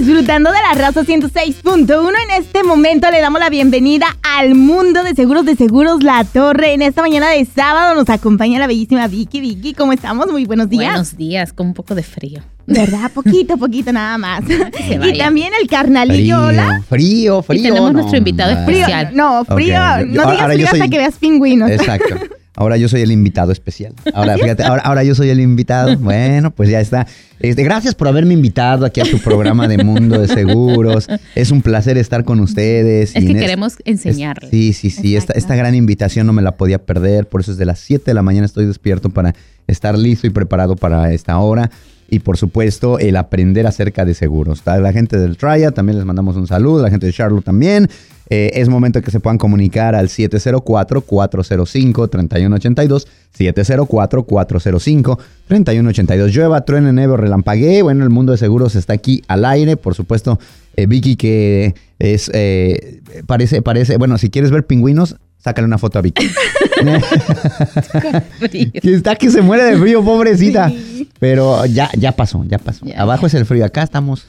disfrutando de la raza 106.1. En este momento le damos la bienvenida al mundo de seguros de Seguros La Torre. En esta mañana de sábado nos acompaña la bellísima Vicky. Vicky, ¿cómo estamos? Muy buenos días. Buenos días, con un poco de frío. ¿Verdad? Poquito, poquito nada más. Y también el carnalillo, Frío, hola. frío, frío. Y tenemos no, nuestro invitado especial. No, frío. Ok, yo- No digas ahora frío hasta soy- que veas pingüinos. Exacto. Ahora yo soy el invitado especial. Ahora, fíjate, ahora, ahora yo soy el invitado. Bueno, pues ya está. Este, gracias por haberme invitado aquí a tu programa de Mundo de Seguros. Es un placer estar con ustedes. Es y que en es- queremos enseñarles. Sí, sí, sí. Esta, esta gran invitación no me la podía perder. Por eso desde las 7 de la mañana estoy despierto para estar listo y preparado para esta hora. Y por supuesto, el aprender acerca de seguros. La gente del Traya también les mandamos un saludo. La gente de Charlotte también. Eh, es momento que se puedan comunicar al 704-405-3182. 704-405-3182. Llueva, truene, neve o relampaguee. Bueno, el mundo de seguros está aquí al aire. Por supuesto, eh, Vicky, que es. eh, parece, parece. Bueno, si quieres ver pingüinos, sácale una foto a Vicky. Está que se muere de frío, pobrecita. Pero ya, ya pasó, ya pasó. Ya, Abajo es el frío, acá estamos.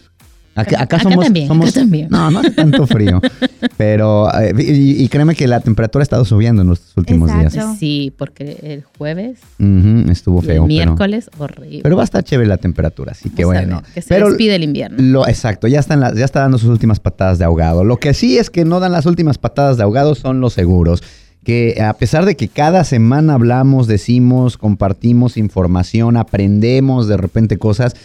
Acá, acá Acá somos, también, somos- acá también. No, no hace tanto frío. Pero, eh, y, y créeme que la temperatura ha estado subiendo en los últimos Exacto. días. Sí, porque el jueves estuvo y feo. el pero- miércoles horrible. Pero, va a estar chévere la temperatura, así que Vamos bueno. ver, que se pero despide el invierno. Lo, exacto, ya, están las- ya está dando sus últimas patadas de ahogado. Lo que sí es que no dan las últimas patadas de ahogado son los seguros. Que a pesar de que cada semana hablamos, decimos, compartimos información, aprendemos de repente cosas,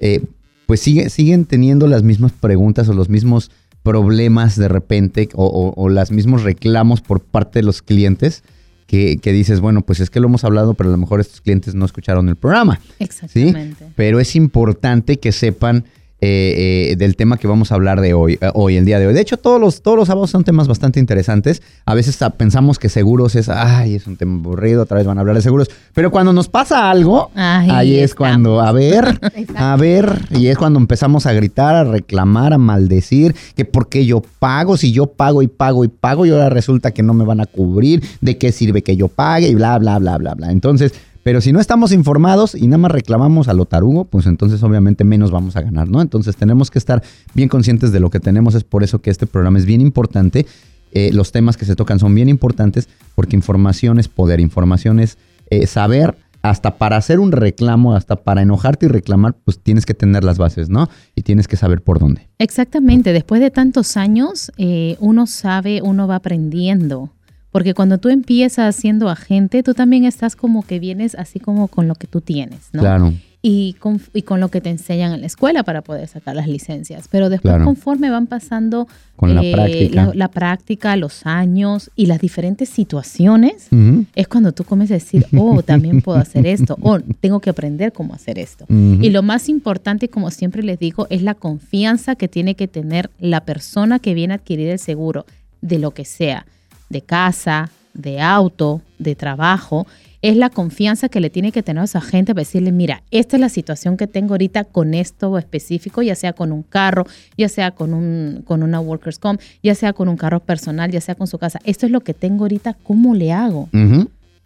eh, pues sigue- siguen teniendo las mismas preguntas o los mismos problemas de repente o, o- o los mismos reclamos por parte de los clientes que, que dices, bueno, pues es que lo hemos hablado, pero a lo mejor estos clientes no escucharon el programa. ¿sí? Exactamente. Pero es importante que sepan eh, eh, del tema que vamos a hablar de hoy, eh, hoy, el día de hoy. De hecho, todos los, todos los sábados son temas bastante interesantes. A veces pensamos que seguros es, ay, es un tema aburrido, otra vez van a hablar de seguros. Pero cuando nos pasa algo, Ahí ahí es cuando, a ver, a ver, y es cuando empezamos a gritar, a reclamar, a maldecir, que por qué yo pago, si yo pago y pago y pago, y ahora resulta que no me van a cubrir, de qué sirve que yo pague, y bla, bla, bla, bla, bla. Entonces, pero si no estamos informados y nada más reclamamos a lo tarugo, pues entonces obviamente menos vamos a ganar, ¿no? Entonces tenemos que estar bien conscientes de lo que tenemos, es por eso que este programa es bien importante. Eh, los temas que se tocan son bien importantes porque información es poder, información es eh, saber hasta para hacer un reclamo, hasta para enojarte y reclamar, pues tienes que tener las bases, ¿no? Y tienes que saber por dónde. Exactamente, después de tantos años, eh, uno sabe, uno va aprendiendo. Porque cuando tú empiezas siendo agente, tú también estás como que vienes así como con lo que tú tienes, ¿no? Claro. y con, y con lo que te enseñan en la escuela para poder sacar las licencias. Pero después, Claro. conforme van pasando eh, Con la práctica. la, la práctica, los años y las diferentes situaciones, Ujú. es cuando tú comienzas a decir, oh, también puedo hacer esto, o tengo que aprender cómo hacer esto. Ujú. Y lo más importante, como siempre les digo, es la confianza que tiene que tener la persona que viene a adquirir el seguro, de lo que sea, de casa, de auto, de trabajo. Es la confianza que le tiene que tener a esa gente para decirle, mira, esta es la situación que tengo ahorita con esto específico, ya sea con un carro, ya sea con, un, con una workers' comp, ya sea con un carro personal, ya sea con su casa. Esto es lo que tengo ahorita, ¿cómo le hago?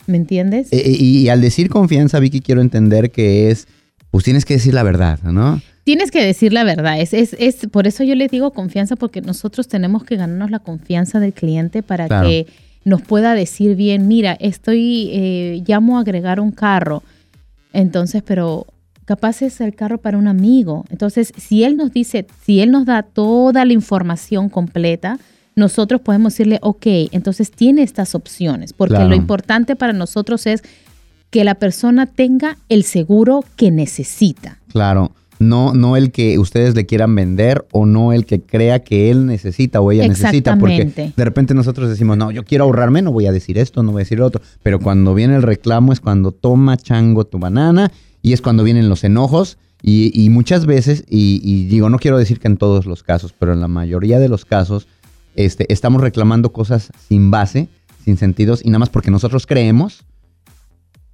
¿Me entiendes? Eh, eh, y, al decir confianza, Vicky, quiero entender que es, pues tienes que decir la verdad, ¿no? Tienes que decir la verdad. Es, es, es, por eso yo les digo confianza, porque nosotros tenemos que ganarnos la confianza del cliente para Claro. que nos pueda decir bien, mira, estoy, eh, llamo a agregar un carro. Entonces, pero capaz es el carro para un amigo. Entonces, si él nos dice, si él nos da toda la información completa, nosotros podemos decirle, ok, entonces tiene estas opciones, porque Claro. lo importante para nosotros es que la persona tenga el seguro que necesita. Claro. No, no el que ustedes le quieran vender o no el que crea que él necesita o ella necesita. Porque de repente nosotros decimos, no, yo quiero ahorrarme, no voy a decir esto, no voy a decir lo otro. Pero cuando viene el reclamo es cuando toma chango tu banana y es cuando vienen los enojos. Y, y muchas veces, y, y digo, no quiero decir que en todos los casos, pero en la mayoría de los casos, este, estamos reclamando cosas sin base, sin sentidos, y nada más porque nosotros creemos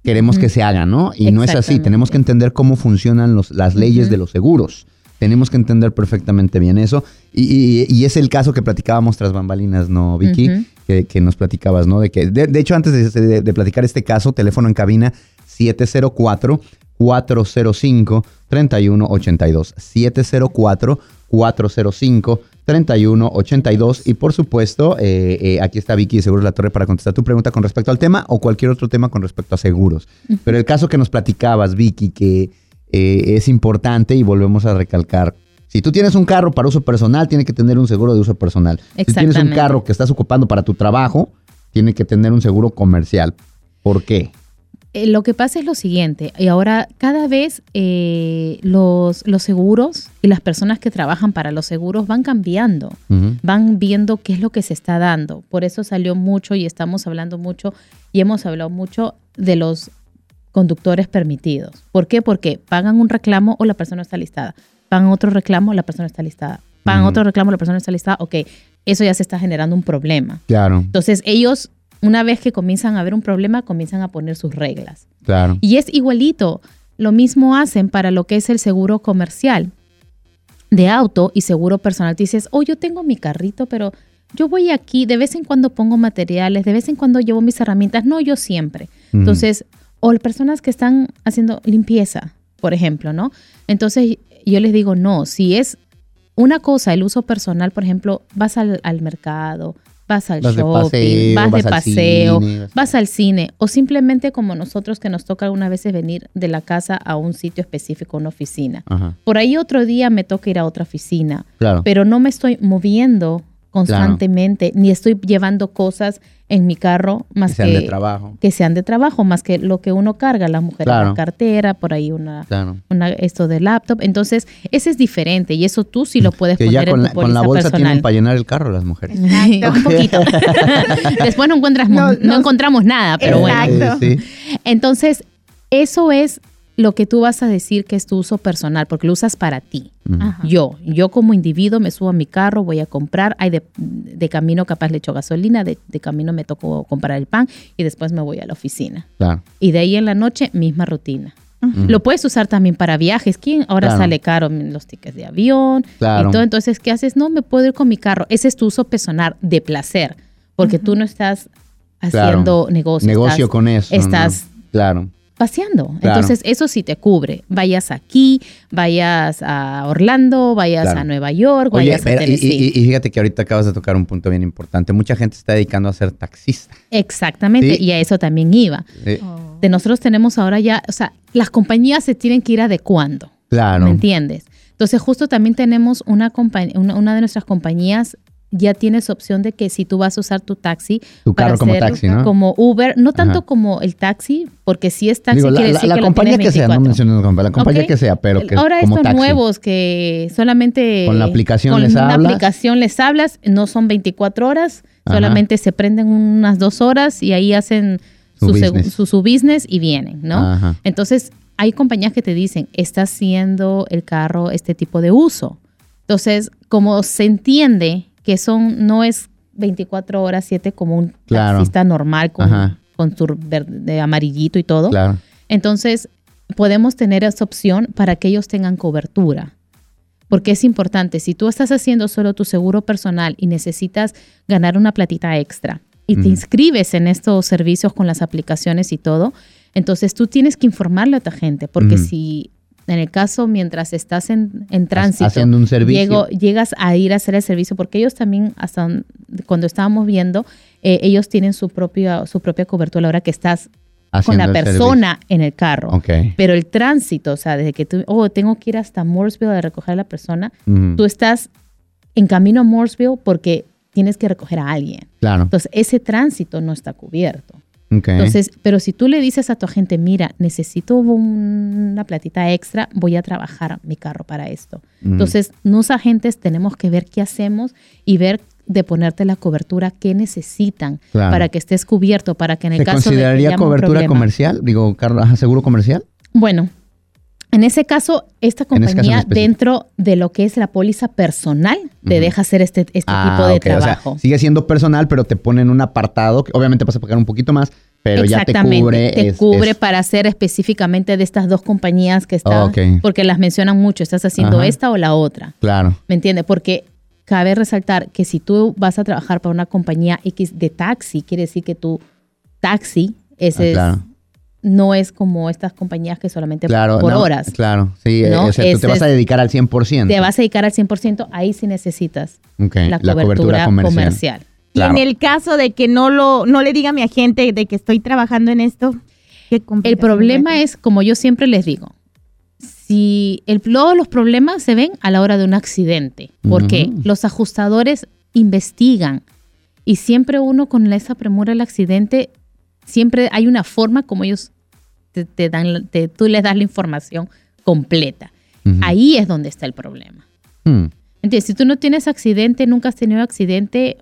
queremos que se haga, ¿no? Y no es así, tenemos que entender cómo funcionan los, las leyes de los seguros. Tenemos que entender perfectamente bien eso. Y, y- y es el caso que platicábamos tras bambalinas, ¿no, Vicky? Que, que nos platicabas, ¿no? De que, de, de hecho, antes de, de- de platicar este caso, teléfono en cabina 704 405 3182 704 405-3182. Y por supuesto, eh, eh, aquí está Vicky de Seguros La Torre para contestar tu pregunta con respecto al tema o cualquier otro tema con respecto a seguros. Pero el caso que nos platicabas, Vicky, que eh, es importante y volvemos a recalcar. Si tú tienes un carro para uso personal, tiene que tener un seguro de uso personal. Si tienes un carro que estás ocupando para tu trabajo, tiene que tener un seguro comercial. ¿Por qué? Eh, lo que pasa es lo siguiente, y ahora cada vez eh, los, los seguros y las personas que trabajan para los seguros van cambiando, van viendo qué es lo que se está dando. Por eso salió mucho y estamos hablando mucho y hemos hablado mucho de los conductores permitidos. ¿Por qué? Porque pagan un reclamo o la persona está listada. Pagan otro reclamo, la persona está listada. Pagan otro reclamo, la persona está listada. Ok, eso ya se está generando un problema. Claro, Entonces ellos, una vez que comienzan a ver un problema, comienzan a poner sus reglas. claro. Y es igualito. Lo mismo hacen para lo que es el seguro comercial de auto y seguro personal. Tú dices, oh, yo tengo mi carrito, pero yo voy aquí, de vez en cuando pongo materiales, de vez en cuando llevo mis herramientas. No, yo siempre. Entonces, o personas que están haciendo limpieza, por ejemplo, ¿no? Entonces, yo les digo, no, si es una cosa, el uso personal, por ejemplo, vas al, al mercado, vas al Vas de shopping, paseo, vas, vas de paseo, cine, vas- vas al cine, o simplemente como nosotros que nos toca algunas veces venir de la casa a un sitio específico, una oficina. Ajá, Por ahí otro día me toca ir a otra oficina, claro. pero no me estoy moviendo constantemente, ni estoy llevando cosas en mi carro más que que, sean de trabajo. que sean de trabajo, más que lo que uno carga, la mujer Claro. la cartera, por ahí una, Claro. una esto de laptop. Entonces, ese es diferente y eso tú sí lo puedes Que poner ya con en la, con la bolsa personal. tienen para llenar el carro las mujeres. un poquito. Después no encuentras No, no, no. encontramos nada, pero bueno. Exacto. Sí. Entonces, eso es lo que tú vas a decir que es tu uso personal, porque lo usas para ti. Ajá. Yo, yo como individuo me subo a mi carro, voy a comprar, hay de, de camino capaz le echo gasolina, de, de camino me tocó comprar el pan y después me voy a la oficina. Claro. Y de ahí en la noche, misma rutina. Lo puedes usar también para viajes. ¿Quién ahora Claro. sale caro los tickets de avión Claro. y todo? Entonces, ¿qué haces? No, me puedo ir con mi carro. Ese es tu uso personal de placer, porque tú no estás Claro. haciendo negocio. Negocio estás con eso. ¿no? estás- Claro. Paseando. Claro. Entonces, eso sí te cubre. Vayas aquí, vayas a Orlando, vayas Claro. a Nueva York, Oye, vayas a y, Tennessee. y- y fíjate que ahorita acabas de tocar un punto bien importante. Mucha gente está dedicando a ser taxista. Exactamente, Sí. y a eso también iba. Sí, Oh. De nosotros tenemos ahora ya, o sea, las compañías se tienen que ir adecuando. Claro. ¿Me entiendes? Entonces, justo también tenemos una, compañ- una, una de nuestras compañías, ya tienes opción de que si tú vas a usar tu taxi, Tu para carro como taxi, ¿no? Como Uber, no tanto Ajá. como el taxi, porque si es taxi Digo, la, quiere decir la que compañía que sea, no 24. menciones la compañía, la compañía Ok. que sea, pero que Ahora como estos taxi. nuevos que solamente Con la aplicación con les una hablas. aplicación les hablas, no son 24 horas, Ajá. solamente se prenden unas dos horas y ahí hacen Su su, business. su, su business y vienen, ¿no? Ajá. Entonces, hay compañías que te dicen, está haciendo el carro este tipo de uso. Entonces, como se entiende que son, no es 24 horas, 7 como un Claro. taxista normal con, Ajá. con su verde, amarillito y todo. Claro. Entonces, podemos tener esa opción para que ellos tengan cobertura. Porque es importante, si tú estás haciendo solo tu seguro personal y necesitas ganar una platita extra y te inscribes en estos servicios con las aplicaciones y todo, entonces tú tienes que informarle a tu gente, porque si en el caso mientras estás en, en tránsito, haciendo un servicio. llego- llegas a ir a hacer el servicio, porque ellos también, hasta cuando estábamos viendo, eh, ellos tienen su propia, su propia cobertura a la hora que estás con la persona en el carro. servicio. Ok. Pero el tránsito, o sea, desde que tú, oh, tengo que ir hasta Mooresville a recoger a la persona, tú estás en camino a Mooresville porque tienes que recoger a alguien. Claro. Entonces, ese tránsito no está cubierto. Entonces, pero si tú le dices a tu agente, mira, necesito un- una platita extra, voy a trabajar mi carro para esto. Entonces, los agentes tenemos que ver qué hacemos y ver de ponerte la cobertura que necesitan Claro. para que estés cubierto, para que en el ¿Se caso de que consideraría llame un cobertura problema- comercial? Digo, Carlos, seguro comercial. Bueno, en ese caso, esta compañía dentro de lo que es la póliza personal te deja hacer este, este Ah, tipo de ok, o sea, trabajo. sigue siendo personal, pero te ponen un apartado que obviamente vas a pagar un poquito más, pero ya te cubre. te es- cubre es- para hacer específicamente de estas dos compañías que están, Ok. porque las mencionan mucho, estás haciendo Ajá. esta o la otra, Claro. ¿me entiendes? Porque cabe resaltar que si tú vas a trabajar para una compañía X de taxi, quiere decir que tu taxi, ese Ah, claro. No es como estas compañías que solamente Claro, por no, horas. Claro, sí, eh, ¿no? o sea, tú te vas a dedicar al 100%. Te vas a dedicar al 100%, ahí sí necesitas la cobertura, comercial. Claro. Y en el caso de que no lo no le diga a mi agente de que estoy trabajando en esto, ¿qué El problema es, como yo siempre les digo, si el, todos los problemas se ven a la hora de un accidente, porque los ajustadores investigan y siempre uno con esa premura del accidente, siempre hay una forma como ellos te, te dan, te- tú les das la información completa. Ahí es donde está el problema. Hmm, Entonces, si tú no tienes accidente, nunca has tenido accidente,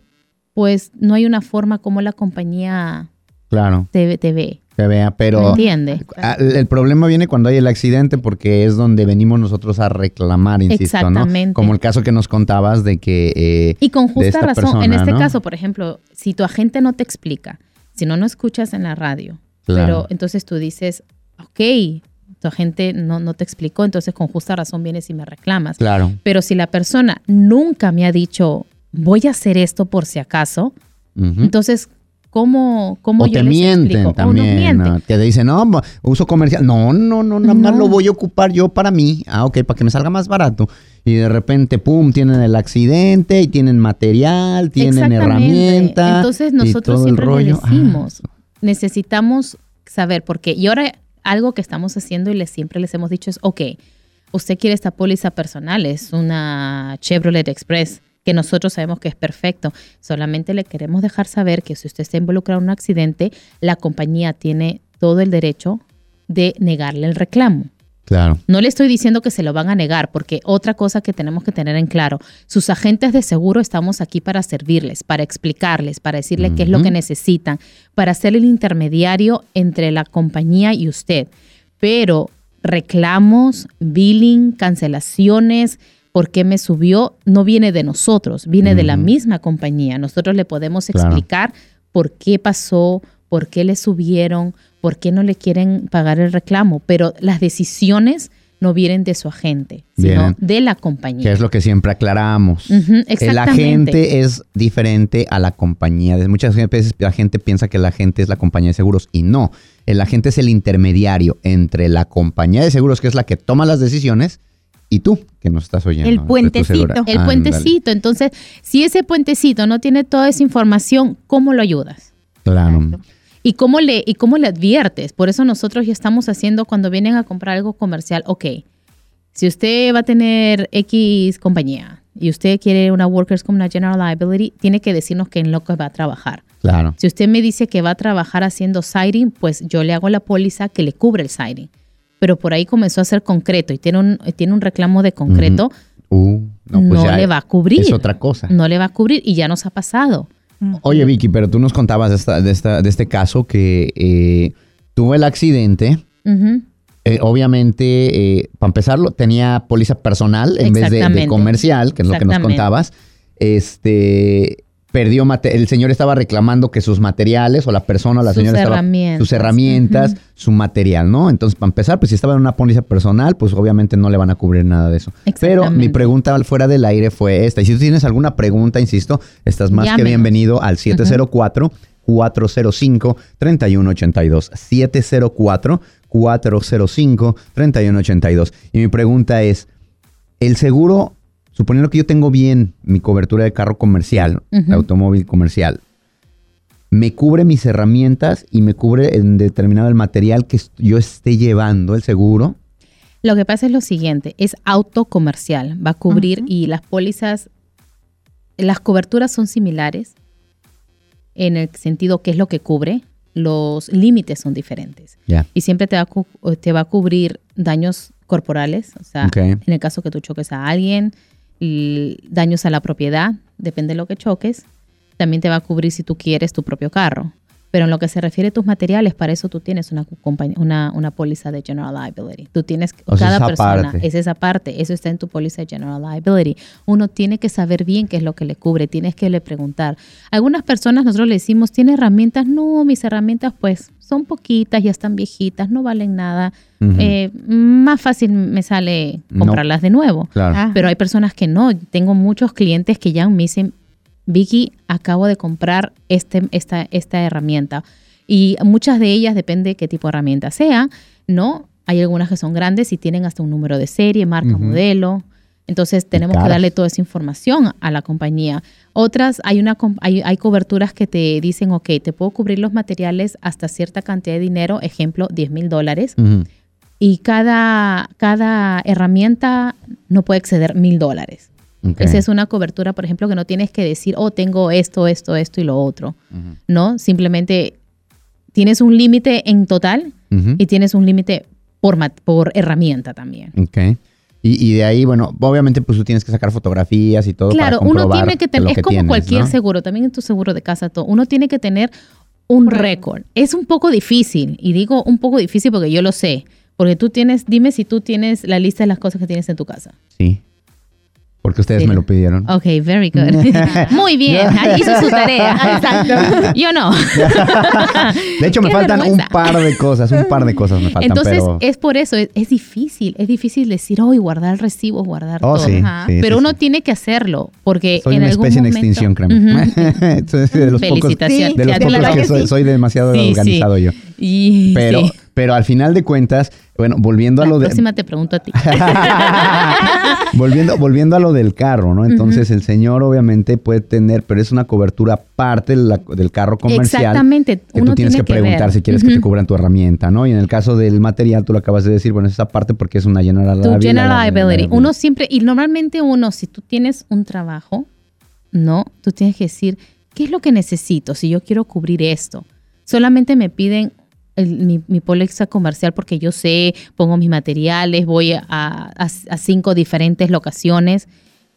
pues no hay una forma como la compañía claro, te, te ve. que vea, ¿Me pero entiendes? ah, el problema viene cuando hay el accidente porque es donde venimos nosotros a reclamar, insisto, ¿no? Exactamente. Como el caso que nos contabas de que... eh, Y con justa razón. en este ¿no? caso, por ejemplo, si tu agente no te explica, si no no escuchas en la radio, Claro. pero entonces tú dices, ok, tu agente no, no te explicó, entonces con justa razón vienes y me reclamas. Claro. Pero si la persona nunca me ha dicho, voy a hacer esto por si acaso, entonces, ¿cómo, cómo o yo te les mienten explico? también. O nos mienten. ¿no? Te dicen, no, uso comercial. No, no, no, nada más No. lo voy a ocupar yo para mí. Ah, ok, para que me salga más barato. Y de repente, pum, tienen el accidente y tienen material, tienen Exactamente. herramienta. Entonces nosotros siempre le. Ah, decimos, necesitamos saber, porque y ahora algo que estamos haciendo y les, siempre les hemos dicho es, ok, usted quiere esta póliza personal, es una Chevrolet Express que nosotros sabemos que es perfecto. Solamente le queremos dejar saber que si usted está involucrado en un accidente, la compañía tiene todo el derecho de negarle el reclamo. Claro. No le estoy diciendo que se lo van a negar, porque otra cosa que tenemos que tener en claro, sus agentes de seguro estamos aquí para servirles, para explicarles, para decirles qué es lo que necesitan, para ser el intermediario entre la compañía y usted. Pero reclamos, billing, cancelaciones, por qué me subió, no viene de nosotros, viene de la misma compañía. Nosotros le podemos Claro. explicar por qué pasó, por qué le subieron, por qué no le quieren pagar el reclamo, pero las decisiones no vienen de su agente, sino de la Que compañía. es lo que siempre aclaramos. El exactamente. agente es diferente a la compañía. Muchas veces la gente piensa que el agente es la compañía de seguros y no. El agente es el intermediario entre la compañía de seguros, que es la que toma las decisiones, y tú, que nos estás oyendo. El puentecito. El puentecito. Entonces, si ese puentecito no tiene toda esa información, ¿cómo lo ayudas? Claro. Exacto. ¿Y cómo, le, ¿Y cómo le adviertes? Por eso nosotros ya estamos haciendo cuando vienen a comprar algo comercial, ok, si usted va a tener X compañía y usted quiere una Workers como una General Liability, tiene que decirnos que en lo que va a trabajar. Claro. Si usted me dice que va a trabajar haciendo siding, pues yo le hago la póliza que le cubre el siding. Pero por ahí comenzó a ser concreto y tiene un, tiene un reclamo de concreto, Uh, no, no, pues ya le va a cubrir. Es otra cosa. No le va a cubrir y ya nos ha pasado. Oye, Vicky, pero tú nos contabas de, esta- de, esta- de este caso que eh, tuvo el accidente. Eh, obviamente, eh, para empezarlo, tenía póliza personal en vez de- comercial, que es lo que nos contabas. Este perdió el señor estaba reclamando que sus materiales o la persona o la Sus señora estaba herramientas. sus herramientas, Ujú. su material, ¿no? Entonces, para empezar, pues si estaba en una póliza personal, pues obviamente no le van a cubrir nada de eso. Pero mi pregunta fuera del aire fue esta. Y si tú tienes alguna pregunta, insisto, estás más que bienvenido al 704 405 3182 704 405 3182 Y mi pregunta es, el seguro, suponiendo que yo tengo bien mi cobertura de carro comercial, de automóvil comercial, me cubre mis herramientas y me cubre en determinado el material que yo esté llevando el seguro. Lo que pasa es lo siguiente, es autocomercial, va a cubrir y las pólizas, las coberturas son similares en el sentido que es lo que cubre, los límites son diferentes. Y siempre te va a, te va a cubrir daños corporales, o sea, en el caso que tú choques a alguien, daños a la propiedad, depende de lo que choques, también te va a cubrir si tú quieres tu propio carro. Pero en lo que se refiere a tus materiales, para eso tú tienes una, una, una póliza de General Liability. Tú tienes, O sea, cada esa persona, parte. es esa parte, eso está en tu póliza de General Liability. Uno tiene que saber bien qué es lo que le cubre, tienes que le preguntar. Algunas personas nosotros le decimos, ¿tiene herramientas? No, mis herramientas pues son poquitas, ya están viejitas, no valen nada. Ujú. Eh, más fácil me sale No. comprarlas de nuevo. Claro. Ah. Pero hay personas que no. Tengo muchos clientes que ya me dicen, Vicky, acabo de comprar este, esta, esta herramienta. Y muchas de ellas, depende qué tipo de herramienta sea, ¿no? Hay algunas que son grandes y tienen hasta un número de serie, marca, modelo. Entonces tenemos que darle toda esa información a la compañía. Otras, hay, una, hay, hay coberturas que te dicen, ok, te puedo cubrir los materiales hasta cierta cantidad de dinero, ejemplo, 10 mil dólares, y cada, cada herramienta no puede exceder mil dólares. Esa es una cobertura, por ejemplo, que no tienes que decir, oh, tengo esto, esto, esto y lo otro. ¿No? Simplemente tienes un límite en total y tienes un límite por, herramienta también. Ok. Y, y de ahí, bueno, obviamente pues tú tienes que sacar fotografías y todo Claro, para uno tiene que tener, es que como tienes, cualquier ¿no? seguro, también en tu seguro de casa, todo, uno tiene que tener un récord. Es un poco difícil, y digo un poco difícil porque yo lo sé, porque tú tienes, dime si tú tienes la lista de las cosas que tienes en tu casa. Sí. Porque ustedes Sí. me lo pidieron. Ok, very good. Muy bien, hizo su tarea. Exacto. Yo no. De hecho, me faltan vergüenza. un par de cosas, un par de cosas me faltan, Entonces, pero... es por eso, es, es difícil, es difícil decir, oh, y guardar recibos, guardar Oh, todo. sí, Ajá. sí, Pero uno tiene que hacerlo, porque Soy en una algún especie en extinción, créeme. Entonces, de los pocos, Felicitaciones. de los pocos que soy, soy demasiado organizado yo. Y, Pero. Pero al final de cuentas, bueno, volviendo a La lo de... próxima te pregunto a ti. volviendo, volviendo a lo del carro, ¿no? Entonces el señor obviamente puede tener, pero es una cobertura parte de la- del carro comercial. Exactamente. Que uno tú tienes tiene que preguntar ver. si quieres que te cubran tu herramienta, ¿no? Y en el caso del material, tú lo acabas de decir, bueno, es esa parte porque es una general Tu liability. general liability. Uno siempre, y normalmente uno, si tú tienes un trabajo, ¿no? Tú tienes que decir, ¿qué es lo que necesito si yo quiero cubrir esto? Solamente me piden el- mi, mi póliza comercial porque yo sé, pongo mis materiales, voy a, a- a cinco diferentes locaciones.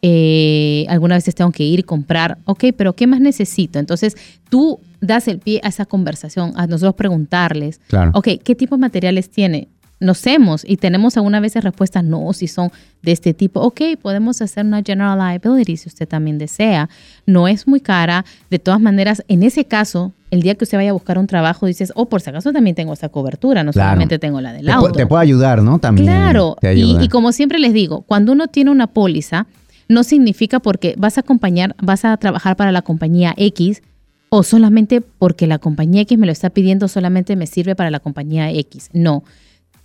eh, algunas veces tengo que ir y comprar, ok, pero ¿qué más necesito? Entonces tú das el pie a esa conversación, a nosotros preguntarles, Claro. ok, ¿qué tipo de materiales tiene? Nos hemos y tenemos algunas veces respuestas no, si son de este tipo. Ok, podemos hacer una general liability si usted también desea. No es muy cara. De todas maneras, en ese caso, el día que usted vaya a buscar un trabajo, dices, oh, por si acaso también tengo esa cobertura, no Claro. solamente tengo la del Te, auto. te puede ayudar, ¿no? También. Claro, y, y como siempre les digo, cuando uno tiene una póliza, no significa porque vas a acompañar, vas a trabajar para la compañía X o solamente porque la compañía X me lo está pidiendo, solamente me sirve para la compañía X. No.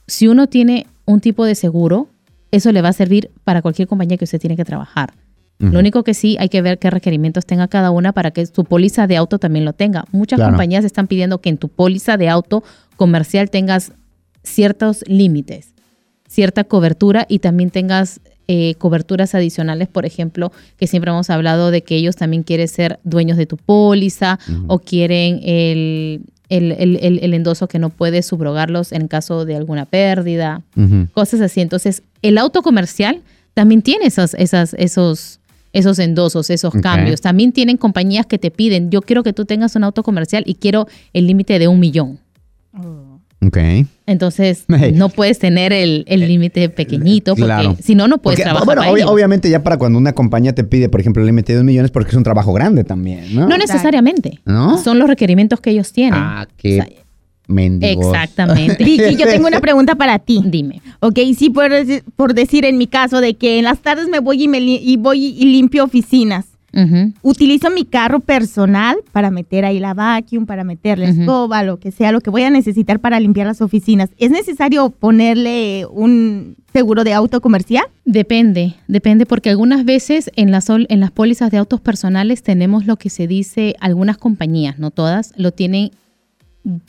Si uno tiene un tipo de seguro, eso le va a servir para cualquier compañía que usted tiene que trabajar. Lo único que sí hay que ver qué requerimientos tenga cada una para que tu póliza de auto también lo tenga. Muchas Claro. compañías están pidiendo que en tu póliza de auto comercial tengas ciertos límites, cierta cobertura y también tengas eh, coberturas adicionales, por ejemplo, que siempre hemos hablado de que ellos también quieren ser dueños de tu póliza o quieren el, el, el- el- el endoso que no puedes subrogarlos en caso de alguna pérdida cosas así. Entonces, el auto comercial también tiene esas, esas, esos, esos endosos, esos cambios. También tienen compañías que te piden, yo quiero que tú tengas un auto comercial y quiero el límite de un millón. Ok. Entonces, Hey. no puedes tener el el límite pequeñito porque Claro. si no, no puedes Porque, trabajar bueno, para obviamente ya para cuando una compañía te pide, por ejemplo, el límite de dos millones, porque es un trabajo grande también, ¿no? No necesariamente. ¿No? Son los requerimientos que ellos tienen. Ah, qué O sea, mendigos. Exactamente. Vicky, yo tengo una pregunta para ti. Dime. Ok, sí, por, deci- por decir en mi caso de que en las tardes me voy y, me li- y voy y limpio oficinas. Utilizo mi carro personal para meter ahí la vacuum, para meter la escoba, lo que sea, lo que voy a necesitar para limpiar las oficinas. ¿Es necesario ponerle un seguro de auto comercial? Depende, depende porque algunas veces en las, en las pólizas de autos personales tenemos lo que se dice, algunas compañías, no todas, lo tienen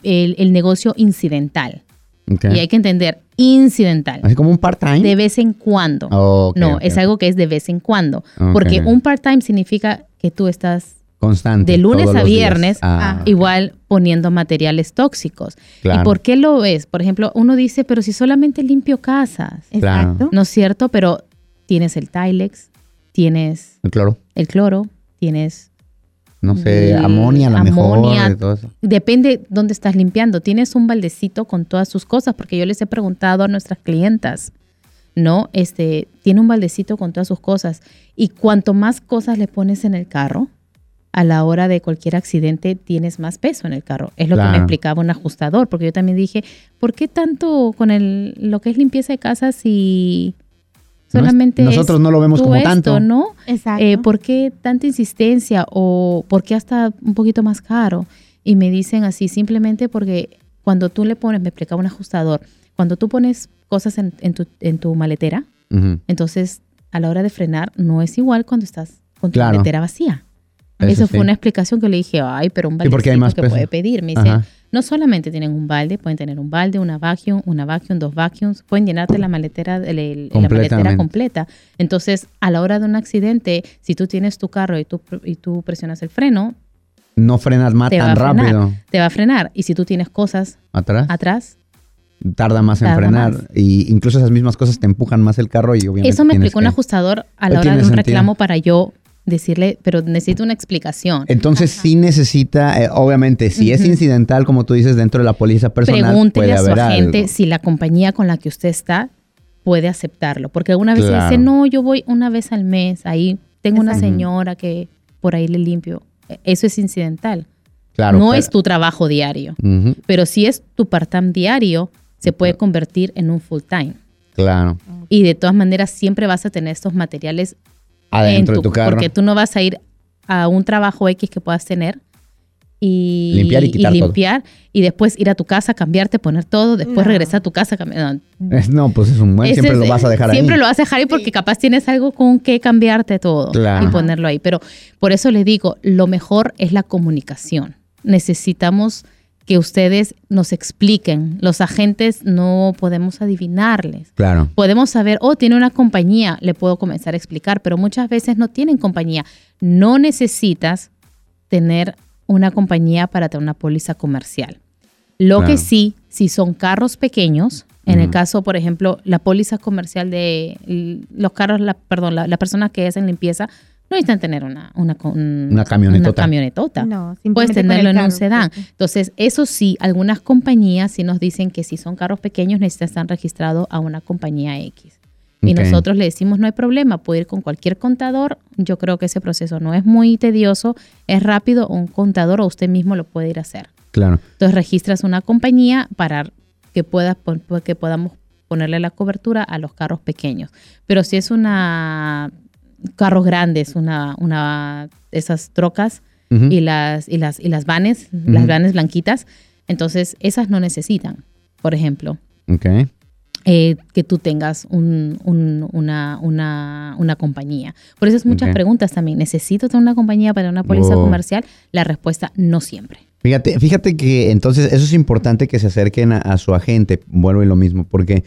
el, el negocio incidental. Y hay que entender, incidental, Así como un part-time. de vez en cuando. Ok, no, es algo que es de vez en cuando. Porque un part-time significa que tú estás Constante. de lunes a viernes, Ah, ok. igual poniendo materiales tóxicos. Claro. ¿Y por qué lo ves? Por ejemplo, uno dice, pero si solamente limpio casas. Claro. Exacto. No es cierto, pero tienes el Tilex, tienes El cloro. el cloro, tienes... No sé, el amonia a lo amonia, mejor. todo eso. Depende dónde estás limpiando. Tienes un baldecito con todas sus cosas, porque yo les he preguntado a nuestras clientas, ¿no? Este, tiene un baldecito con todas sus cosas. Y cuanto más cosas le pones en el carro, a la hora de cualquier accidente tienes más peso en el carro. Es lo que me explicaba un ajustador, porque yo también dije, ¿por qué tanto con el, lo que es limpieza de casas si No es- solamente nosotros no lo vemos como esto, tanto. ¿no? Exacto. Eh, ¿Por qué tanta insistencia o por qué hasta un poquito más caro? Y me dicen así, simplemente porque cuando tú le pones, me explicaba un ajustador, cuando tú pones cosas en, en tu, en tu maletera, entonces a la hora de frenar no es igual cuando estás con tu Claro. maletera vacía. Eso Eso fue sí. una explicación que le dije, ay, pero un más que peso. puede pedir. Me dice, Ajá. No solamente tienen un balde, pueden tener un balde, una vacuum, una vacuum, dos vacuums, pueden llenarte la maletera, el- el- la maletera completa. Entonces, a la hora de un accidente, si tú tienes tu carro y tú, y tú presionas el freno, No frenas más te tan frenar. rápido. te va a frenar. Y si tú tienes cosas Atrás. atrás, tarda más en Tarda frenar. más. Y incluso esas mismas cosas te empujan más el carro y obviamente. eso me explicó un ajustador a la hora de un sentido. reclamo para yo decirle, pero necesito una explicación. Entonces sí necesita, eh, obviamente, si es incidental, como tú dices, dentro de la póliza personal, Pregúntele puede a su haber agente algo. si la compañía con la que usted está puede aceptarlo. Porque alguna vez Claro. dice, no, yo voy una vez al mes, ahí tengo una señora que por ahí le limpio. E- Eso es incidental. Claro, no pero- es tu trabajo diario. Pero si es tu part-time diario, se puede convertir en un full-time. claro. Y de todas maneras siempre vas a tener estos materiales Adentro en de tu carro. Porque tú no vas a ir a un trabajo X que puedas tener y Limpiar y quitar todo. limpiar y después ir a tu casa, cambiarte, poner todo, después No. regresar a tu casa, cambiar. no. No, pues es un buen, Ese siempre es- lo vas a dejar Siempre ahí. lo vas a dejar ahí porque capaz tienes algo con que cambiarte todo Claro. y ponerlo ahí. Pero por eso les digo, lo mejor es la comunicación. Necesitamos que ustedes nos expliquen. Los agentes no podemos adivinarles. Claro. Podemos saber, oh, tiene una compañía, le puedo comenzar a explicar, pero muchas veces no tienen compañía. No necesitas tener una compañía para tener una póliza comercial. Lo Claro. que sí, si son carros pequeños, en el caso, por ejemplo, la póliza comercial de los carros, la, perdón, la- las personas que hacen limpieza, no necesitan tener una, una, un- Una camionetota. una camionetota. No, Puedes tenerlo en un sedán. Entonces, eso sí, algunas compañías sí nos dicen que si son carros pequeños necesitan estar registrados a una compañía X. Y nosotros le decimos, no hay problema, puede ir con cualquier contador. Yo creo que ese proceso no es muy tedioso, es rápido, un contador o usted mismo lo puede ir a hacer. Claro. Entonces registras una compañía para que, puedas, pon- que podamos ponerle la cobertura a los carros pequeños. Pero si es una carros grandes, una, una esas trocas y las y las y las vanes, las vanes blanquitas, entonces esas no necesitan, por ejemplo, eh, que tú tengas un- un- una, una, una compañía. Por eso es muchas preguntas también. ¿Necesito tener una compañía para una póliza Wow. comercial? La respuesta, no siempre. Fíjate, fíjate que entonces eso es importante que se acerquen a, a su agente. Vuelvo y lo mismo, porque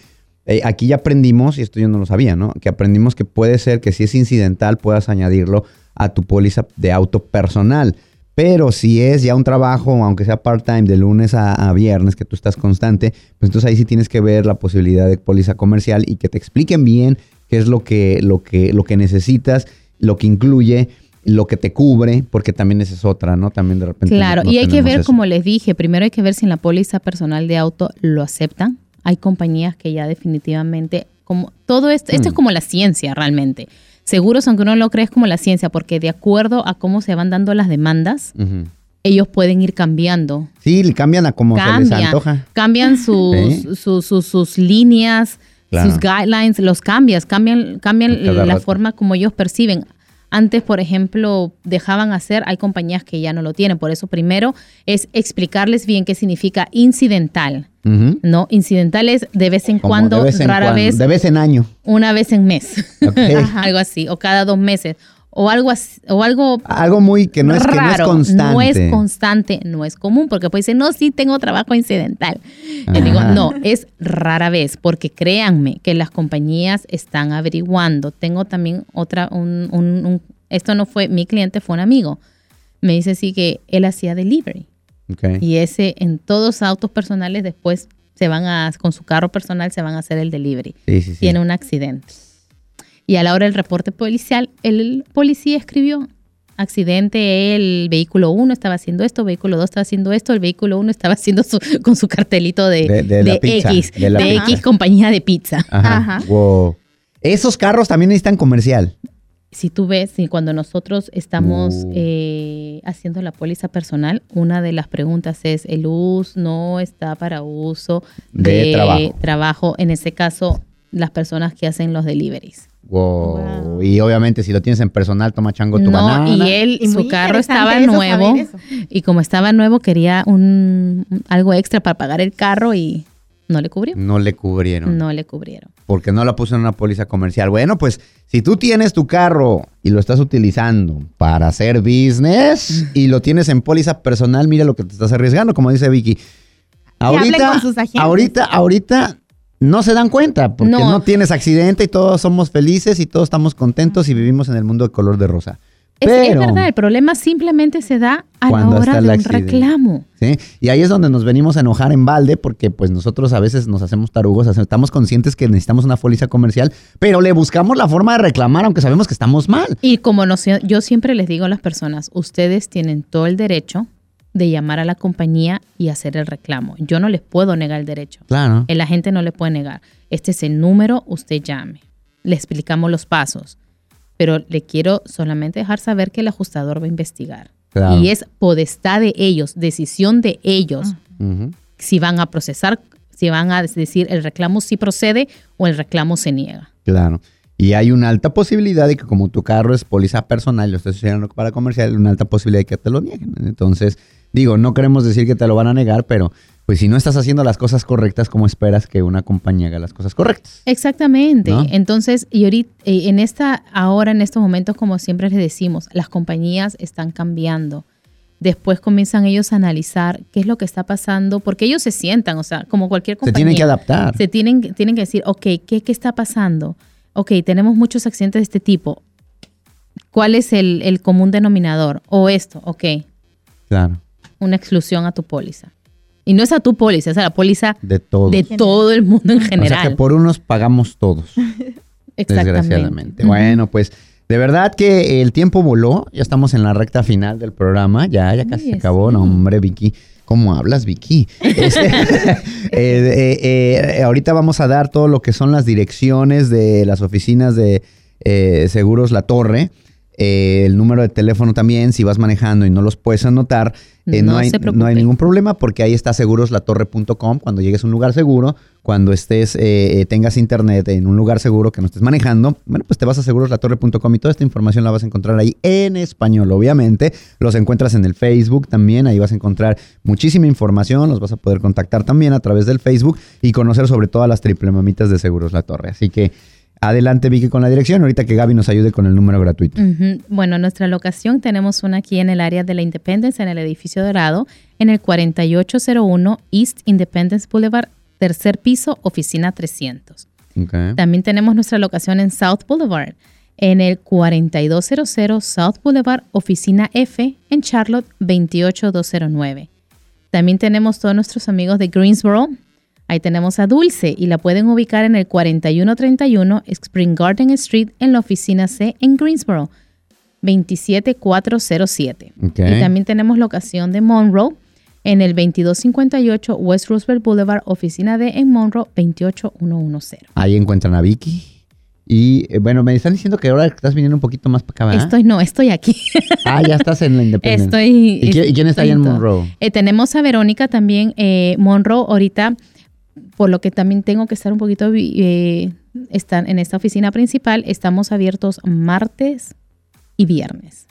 eh, aquí ya aprendimos, y esto yo no lo sabía, ¿no? Que aprendimos que puede ser que si es incidental puedas añadirlo a tu póliza de auto personal. Pero si es ya un trabajo, aunque sea part-time, de lunes a, a viernes, que tú estás constante, pues entonces ahí sí tienes que ver la posibilidad de póliza comercial y que te expliquen bien qué es lo que, lo que, lo que necesitas, lo que incluye, lo que te cubre, porque también esa es otra, ¿no? También de repente. Claro, no y hay que ver, eso. como les dije, primero hay que ver si en la póliza personal de auto lo aceptan. Hay compañías que ya definitivamente, como todo esto, esto es como la ciencia realmente. Seguros, aunque uno no lo cree, es como la ciencia, porque de acuerdo a cómo se van dando las demandas, ellos pueden ir cambiando. Sí, cambian a como se les antoja. cambian sus, sus, sus- sus líneas, Claro. sus guidelines, los cambias, cambian, cambian Cada la rato. forma como ellos perciben. Antes, por ejemplo, dejaban hacer, hay compañías que ya no lo tienen. Por eso, primero es explicarles bien qué significa incidental. No, incidental es de vez en Como cuando, de vez en rara cuando, vez, De vez en año. una vez en mes. Algo así, o cada dos meses. O algo así, o algo Algo muy que no es, que no es constante. No es constante, no es común, porque pues dicen, no, sí tengo trabajo incidental. Digo, no, es rara vez, porque créanme que las compañías están averiguando. Tengo también otra, un, un- un- esto no fue mi cliente, fue un amigo. Me dice sí que él hacía delivery. Y ese, en todos autos personales, después se van a, con su carro personal, se van a hacer el delivery Sí, sí, sí. tiene un accidente. Y a la hora del reporte policial, el policía escribió, accidente, el vehículo 1 estaba haciendo esto, vehículo 2 estaba haciendo esto, el vehículo 1 estaba haciendo su, con su cartelito de, De- de la de pizza, X, de de, la X pizza. compañía de pizza. Ajá. Ajá. Wow. Esos carros también necesitan comercial. Si tú ves, si cuando nosotros estamos Uh. eh, haciendo la póliza personal, una de las preguntas es, ¿el uso no está para uso De trabajo. trabajo? En ese caso, las personas que hacen los deliveries. Wow. Wow. Y obviamente si lo tienes en personal, toma chango tu No, banana. y él, Y su carro estaba eso, nuevo y como estaba nuevo quería un algo extra para pagar el carro y no le cubrió. No le cubrieron. No le cubrieron. Porque no la puso en una póliza comercial. Bueno, pues si tú tienes tu carro y lo estás utilizando para hacer business y lo tienes en póliza personal, mira lo que te estás arriesgando, como dice Vicky. Ahorita, con sus agentes. ahorita, ahorita no se dan cuenta porque no. No. tienes accidente y todos somos felices y todos estamos contentos y vivimos en el mundo de color de rosa. Es, es Pero- verdad, el problema simplemente se da a la hora de un reclamo. ¿sí? Y ahí es donde nos venimos a enojar en balde porque pues nosotros a veces nos hacemos tarugos, estamos conscientes que necesitamos una póliza comercial, pero le buscamos la forma de reclamar aunque sabemos que estamos mal. Y como no sé, yo siempre les digo a las personas, ustedes tienen todo el derecho de llamar a la compañía y hacer el reclamo. Yo no les puedo negar el derecho. Claro. El agente no le puede negar. Este es el número, usted llame. Le explicamos los pasos. Pero le quiero solamente dejar saber que el ajustador va a investigar. Claro. Y es podestad de ellos, decisión de ellos, Ujú. si van a procesar, si van a decir el reclamo sí procede o el reclamo se niega. Claro. Y hay una alta posibilidad de que como tu carro es póliza personal y lo estás haciendo para comercial, una alta posibilidad de que te lo nieguen. Entonces, digo, no queremos decir que te lo van a negar, pero pues si no estás haciendo las cosas correctas, ¿cómo esperas que una compañía haga las cosas correctas? Exactamente. ¿No? Entonces, y ahorita, eh, en esta, ahora en estos momentos, como siempre les decimos, las compañías están cambiando. Después comienzan ellos a analizar qué es lo que está pasando, porque ellos se sientan, o sea, como cualquier Se compañía. tienen que adaptar. Se tienen, tienen que decir, ok, ¿qué, ¿qué está pasando? Ok, tenemos muchos accidentes de este tipo. ¿Cuál es el, el común denominador? O esto, ok, Claro. una exclusión a tu póliza. Y no es a tu póliza, es a la póliza De todo. de todo el mundo en O sea general. que por unos pagamos todos. Desgraciadamente. Ujú. Bueno, pues de verdad que el tiempo voló. Ya estamos en la recta final del programa. Ya, ya casi se acabó. No, hombre, Vicky. ¿Cómo hablas, Vicky? Este, eh, eh, eh, ahorita vamos a dar todo lo que son las direcciones de las oficinas de Seguros La Torre. Eh, el número de teléfono también, si vas manejando y no los puedes anotar, eh, no, No hay, no hay ningún problema porque ahí está seguroslatorre.com. Cuando llegues a un lugar seguro, cuando estés, eh, eh, tengas internet en un lugar seguro que no estés manejando, bueno, pues te vas a seguroslatorre.com y toda esta información la vas a encontrar ahí en español, obviamente. Los encuentras en el Facebook también, ahí vas a encontrar muchísima información, los vas a poder contactar también a través del Facebook y conocer sobre todas las triple mamitas de Seguros La Torre. Así que adelante, Vicky, con la dirección, ahorita que Gaby nos ayude con el número gratuito. Bueno, nuestra locación tenemos una aquí en el área de la Independence, en el edificio dorado, en el 4801 East Independence Boulevard, tercer piso, oficina 300. Ok. También tenemos nuestra locación en South Boulevard, en el 4200 South Boulevard, oficina F, en Charlotte 28209. También tenemos todos nuestros amigos de Greensboro. Ahí tenemos a Dulce y la pueden ubicar en el 4131 Spring Garden Street en la oficina C en Greensboro, 27407. Ok. Y también tenemos locación de Monroe en el 2258 West Roosevelt Boulevard, oficina D en Monroe, 28110. Ahí encuentran a Vicky. Y eh, bueno, me están diciendo que ahora estás viniendo un poquito más para acá, ¿verdad? Estoy, no, estoy aquí. Ah, ya estás en la Independencia. Estoy. ¿Y, quién, está ahí en. Monroe? Eh, tenemos a Verónica también. Eh, Monroe, ahorita, por lo que también tengo que estar un poquito. Eh, están en esta oficina principal. Estamos abiertos martes y viernes.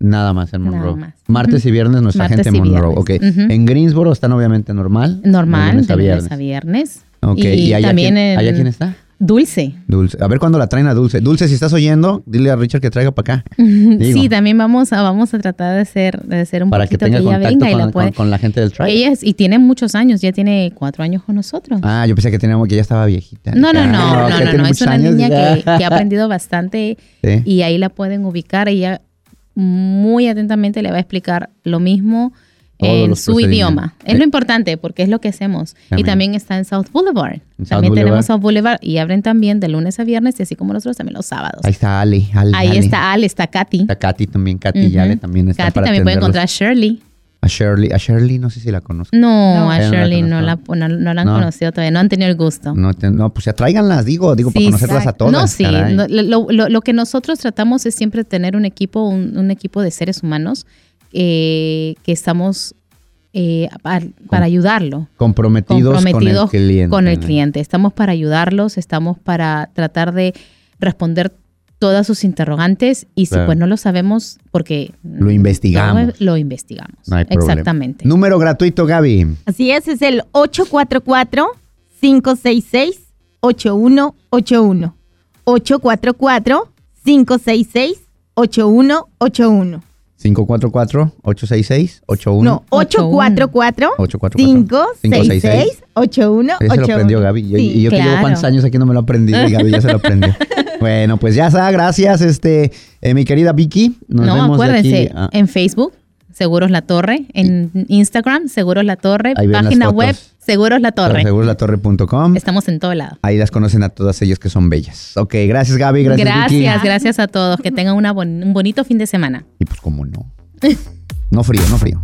Nada más en Nada Monroe. más. Martes y viernes nuestra Martes gente en Monroe. Ok. viernes. Ujú. En Greensboro están obviamente normal. de Normal, lunes de a lunes viernes. a viernes. Ok. Y, ¿Y, allá, también quién, en allá quién está? Dulce. Dulce. A ver cuándo la traen a Dulce. Dulce, si estás oyendo, dile a Richard que traiga para acá. Digo. Sí, también vamos a, vamos a tratar de hacer, de hacer un para que poquito tenga ella contacto venga y con, la con- puede. con la gente del. Ella es, y tiene muchos años, ya tiene cuatro años con nosotros. Ah, yo pensé que teníamos que ya estaba viejita. No, no, no, ah, no, que no, tiene no, es una niña que, que ha aprendido bastante Sí. y ahí la pueden ubicar. Ella muy atentamente le va a explicar lo mismo en su idioma. Es lo importante porque es lo que hacemos. Y también está en South Boulevard. En South también Boulevard. tenemos South Boulevard y abren también de lunes a viernes y así como nosotros también los sábados. Ahí está Ale. Ale Ahí Ale. está Ale, está Katy. Está Katy también. Katy y Ujú. Ale también están Katy para también puede encontrar a Shirley. A Shirley. A Shirley no sé si la conozco. No, No. a Ella no la Shirley no la, no, no la han No. conocido todavía, no han tenido el gusto. No, te- no, pues ya tráiganlas, digo, digo, para conocerlas a todas. No, sí. lo, lo- lo que nosotros tratamos es siempre tener un equipo, un, un equipo de seres humanos eh, que estamos eh, para, para ayudarlo. Comprometidos, comprometidos con el cliente. con el cliente. Estamos para ayudarlos, estamos para tratar de responder todas sus interrogantes y si Claro. pues no lo sabemos porque Lo investigamos. no, lo investigamos. No hay problema. Exactamente. Número gratuito, Gaby. Así es, es el 844-566-8181. 844-566-8181. 544-866-81. No, 844-566-8181. Ya se lo aprendió Gaby. Yo- Sí. y yo que llevo claro. cuántos años aquí no me lo aprendí. y Gaby ya se lo aprendió. bueno, pues ya está. Gracias, este, eh, mi querida Vicky. Nos no, vemos de acuérdense, aquí a- en Facebook, Seguros La Torre, en Instagram, Seguros La Torre, Ahí ven las página fotos. web, Seguros La Torre. segurolatorre.com. Estamos en todo lado. Ahí las conocen a todas ellas que son bellas. Ok, gracias Gaby, gracias, Vicky. Gracias, gracias a todos. Que tengan una bon- un bonito fin de semana. Y pues cómo no. No frío, no frío.